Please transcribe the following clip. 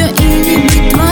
Şu elimi tutma